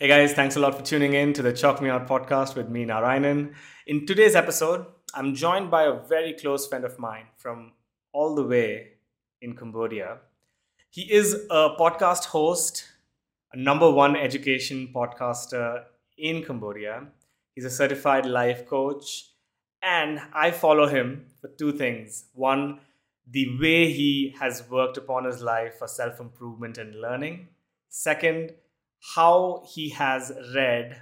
Hey guys, thanks a lot for tuning in to the Chalkmeout podcast with me, Narayanan. In today's episode, I'm joined by a very close friend of mine from all the way in Cambodia. He is a podcast host, a number one education podcaster in Cambodia. He's a certified life coach, and I follow him for two things. One, the way he has worked upon his life for self improvement and learning. Second, how he has read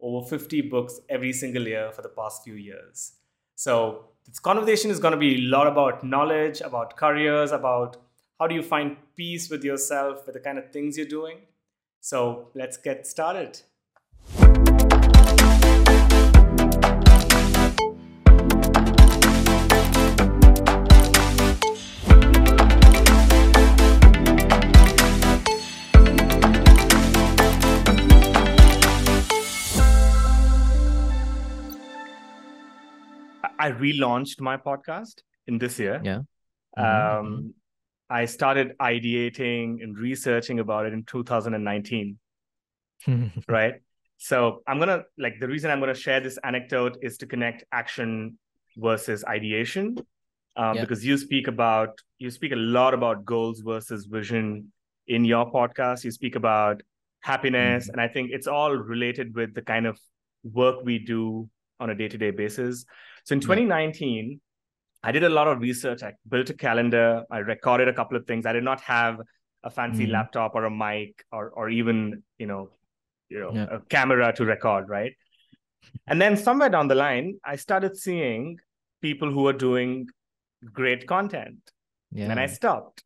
over 50 books every single year for the past few years. So, this conversation is going to be a lot about knowledge, about careers, about how do you find peace with yourself, with the kind of things you're doing. So, let's get started. I relaunched my podcast in this year. Yeah. Um, mm-hmm. I started ideating and researching about it in 2019. right. So I'm gonna like the reason I'm gonna share this anecdote is to connect action versus ideation, um, yeah. because you speak about you speak a lot about goals versus vision in your podcast. You speak about happiness, mm-hmm. and I think it's all related with the kind of work we do on a day-to-day basis. So in 2019, yeah. I did a lot of research. I built a calendar. I recorded a couple of things. I did not have a fancy mm. laptop or a mic or or even you know you know yeah. a camera to record, right? And then somewhere down the line, I started seeing people who were doing great content. Yeah. And I stopped.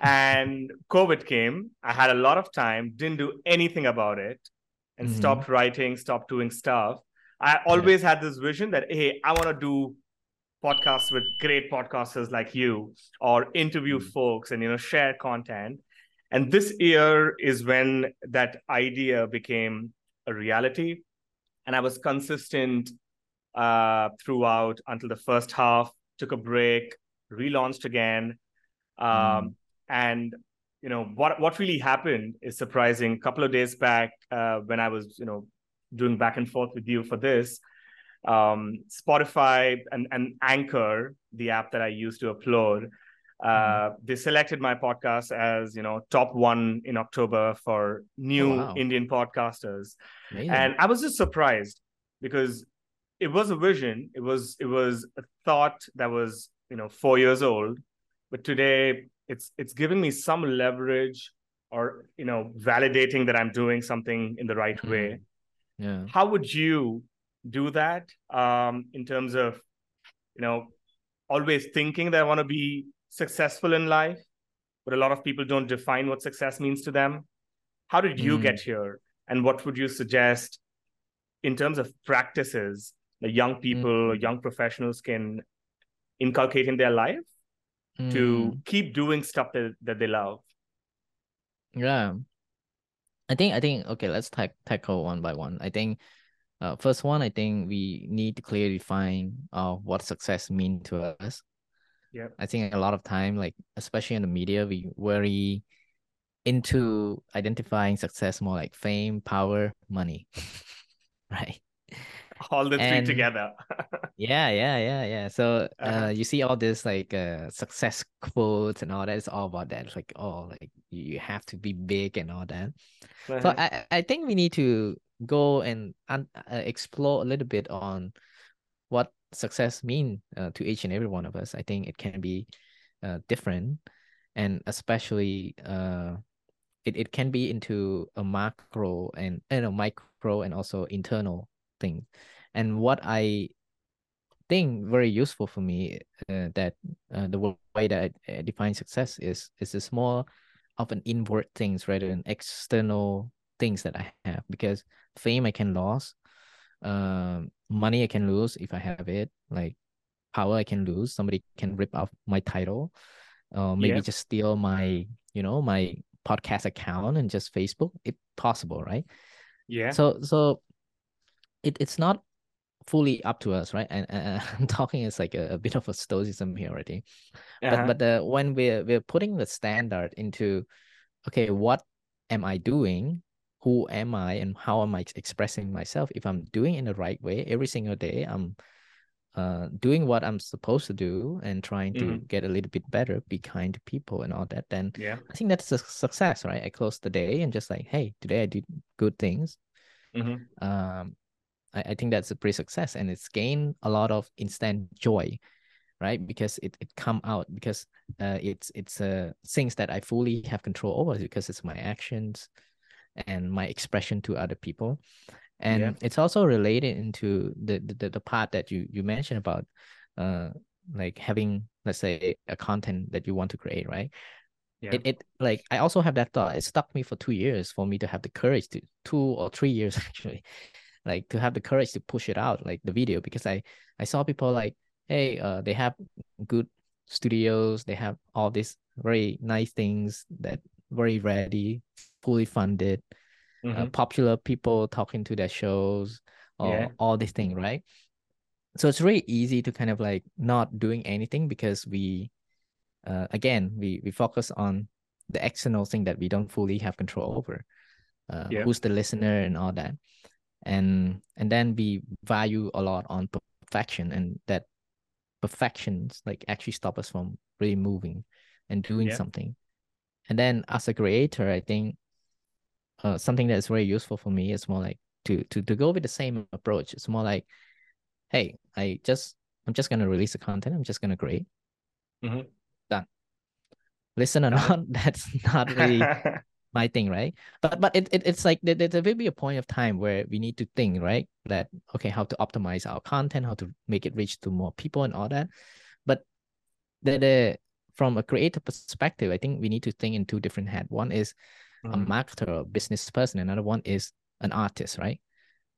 And COVID came. I had a lot of time, didn't do anything about it, and mm-hmm. stopped writing, stopped doing stuff. I always yeah. had this vision that hey, I want to do podcasts with great podcasters like you, or interview mm-hmm. folks and you know share content. And this year is when that idea became a reality, and I was consistent uh, throughout until the first half. Took a break, relaunched again, um, mm. and you know what what really happened is surprising. A couple of days back, uh, when I was you know doing back and forth with you for this. Um, Spotify and, and Anchor, the app that I use to upload, uh, mm. they selected my podcast as you know top one in October for new oh, wow. Indian podcasters, Amazing. and I was just surprised because it was a vision, it was it was a thought that was you know four years old, but today it's it's giving me some leverage or you know validating that I'm doing something in the right mm. way yeah how would you do that um, in terms of you know always thinking that i want to be successful in life but a lot of people don't define what success means to them how did you mm. get here and what would you suggest in terms of practices that young people mm. young professionals can inculcate in their life mm. to keep doing stuff that, that they love yeah I think I think okay, let's ta- tackle one by one. I think uh, first one, I think we need to clearly define uh, what success mean to us. Yeah. I think a lot of time, like especially in the media, we worry into identifying success more like fame, power, money. right all the and, three together. Yeah yeah yeah yeah. So uh, uh, you see all this like uh, success quotes and all that it's all about that. It's like oh like you have to be big and all that. Uh-huh. so i i think we need to go and un- uh, explore a little bit on what success mean uh, to each and every one of us. I think it can be uh, different and especially uh it, it can be into a macro and you know micro and also internal thing and what i think very useful for me uh, that uh, the way that I define success is is this more of an inward things rather than external things that I have because fame I can lose, um, money I can lose if I have it, like power I can lose. Somebody can rip off my title, or maybe yeah. just steal my you know my podcast account and just Facebook. It possible, right? Yeah. So so it, it's not fully up to us, right? And, and I'm talking is like a, a, bit of a stoicism here already. Uh-huh. But but the, when we're we're putting the standard into, okay, what am I doing who am I and how am I expressing myself? If I'm doing in the right way every single day, I'm uh, doing what I'm supposed to do and trying to mm-hmm. get a little bit better, be kind to people and all that, then yeah, I think that's a success, right? I close the day and just like, hey, today I did good things. Mm-hmm. Um, I, I think that's a pretty success and it's gained a lot of instant joy, right? Because it, it come out because uh, it's it's uh, things that I fully have control over because it's my actions and my expression to other people and yeah. it's also related into the, the the part that you you mentioned about uh like having let's say a content that you want to create right yeah. it, it like i also have that thought it stuck me for two years for me to have the courage to two or three years actually like to have the courage to push it out like the video because i i saw people like hey uh they have good studios they have all these very nice things that very ready fully funded uh, mm-hmm. uh, popular people talking to their shows or yeah. all these things, right? So it's really easy to kind of like not doing anything because we, uh, again, we we focus on the external thing that we don't fully have control over. Uh, yeah. Who's the listener and all that, and and then we value a lot on perfection, and that perfections like actually stop us from really moving and doing yeah. something. And then as a creator, I think uh, something that's very useful for me is more like to to to go with the same approach. It's more like, hey, I just I'm just gonna release the content. I'm just gonna create. Mm-hmm. Done. Listen or not, that's not really my thing, right? But but it, it it's like there, there will be a point of time where we need to think, right? That okay, how to optimize our content, how to make it reach to more people and all that. But the the from a creative perspective, I think we need to think in two different head. One is mm. a marketer or business person. Another one is an artist, right?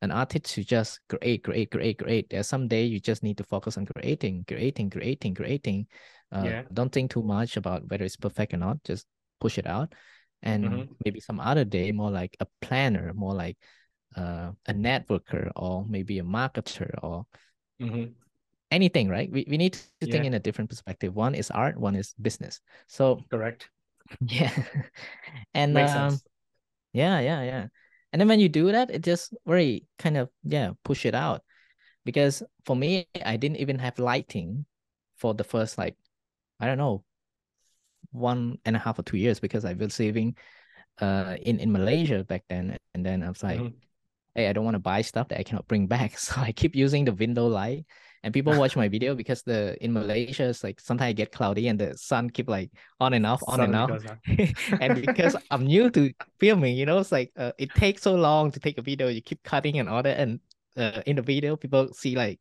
An artist who just create, create, create, create. There's some day you just need to focus on creating, creating, creating, creating. Uh, yeah. Don't think too much about whether it's perfect or not. Just push it out. And mm-hmm. maybe some other day, more like a planner, more like uh, a networker, or maybe a marketer, or mm-hmm. anything, right? We, we need to yeah. think in a different perspective. One is art, one is business. So correct. Yeah. and Makes um sense. yeah, yeah, yeah. And then when you do that, it just very kind of yeah, push it out. Because for me, I didn't even have lighting for the first like, I don't know, one and a half or two years because I was saving uh in, in Malaysia back then. And then I was like, mm-hmm. hey, I don't want to buy stuff that I cannot bring back. So I keep using the window light and people watch my video because the in Malaysia it's like sometimes I get cloudy and the sun keep like on and off, on sun and off. and because I'm new to filming, you know, it's like uh, it takes so long to take a video. You keep cutting and all that, and uh, in the video, people see like,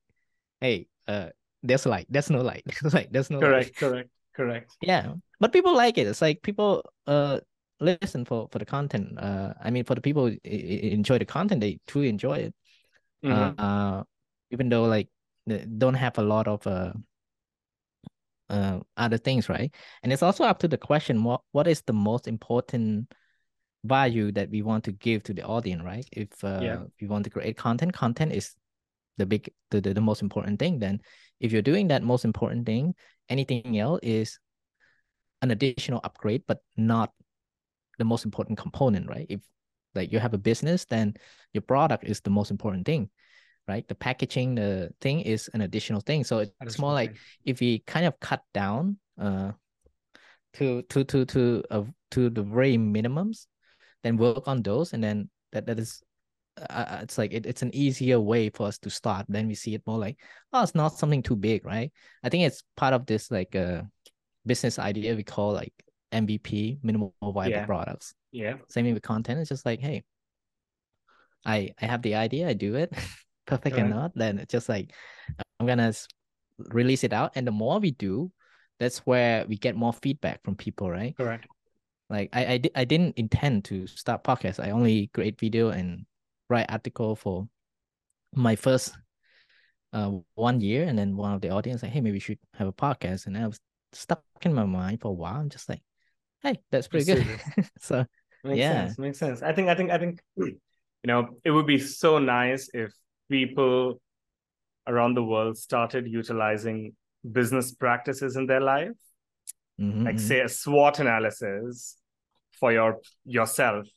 hey, uh, there's light, there's no light, like there's no correct, light. correct, correct. Yeah, but people like it. It's like people uh listen for for the content. Uh, I mean, for the people enjoy the content, they truly enjoy it. Mm-hmm. Uh, uh, even though like they don't have a lot of uh, uh, other things, right? And it's also up to the question what what is the most important value that we want to give to the audience, right? If uh, yeah. we want to create content, content is the big the, the, the most important thing. Then if you're doing that most important thing, anything else is an additional upgrade, but not the most important component, right? If like you have a business, then your product is the most important thing right? The packaging, the thing is an additional thing. So it's more like if we kind of cut down uh to to to to uh, to the very minimums, then work on those, and then that that is. Uh, it's like it, it's an easier way for us to start. Then we see it more like, oh, it's not something too big, right? I think it's part of this like uh business idea we call like MVP, minimal viable yeah. products. Yeah. Same with content. It's just like, hey, I I have the idea, I do it. perfect or not, then it's just like I'm gonna release it out. And the more we do, that's where we get more feedback from people, right? Correct. Like I I, di- I didn't intend to start podcast. I only create video and write article for my first uh one year, and then one of the audience like, hey, maybe we should have a podcast. And I was stuck in my mind for a while. I'm just like, hey, that's pretty good. so makes yeah, sense. Makes sense. I think I think I think you know it would be so nice if people around the world started utilizing business practices in their life mm-hmm. like say a SWOT analysis for your yourself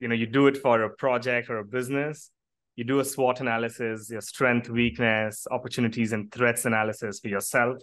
you know you do it for a project or a business you do a SWOT analysis, your strength, weakness, opportunities, and threats analysis for yourself.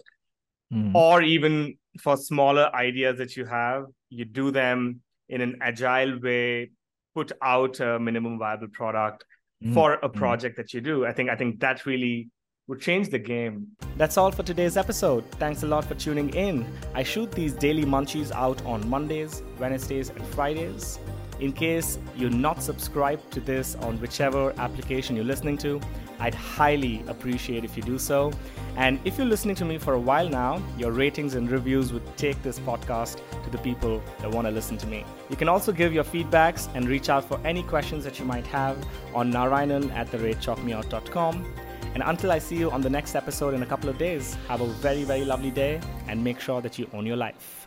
Mm. Or even for smaller ideas that you have, you do them in an agile way, put out a minimum viable product mm. for a mm. project mm. that you do. I think I think that really would change the game. That's all for today's episode. Thanks a lot for tuning in. I shoot these daily munchies out on Mondays, Wednesdays, and Fridays. In case you're not subscribed to this on whichever application you're listening to, I'd highly appreciate if you do so. And if you're listening to me for a while now, your ratings and reviews would take this podcast to the people that want to listen to me. You can also give your feedbacks and reach out for any questions that you might have on narayanan at the rate. And until I see you on the next episode in a couple of days, have a very, very lovely day and make sure that you own your life.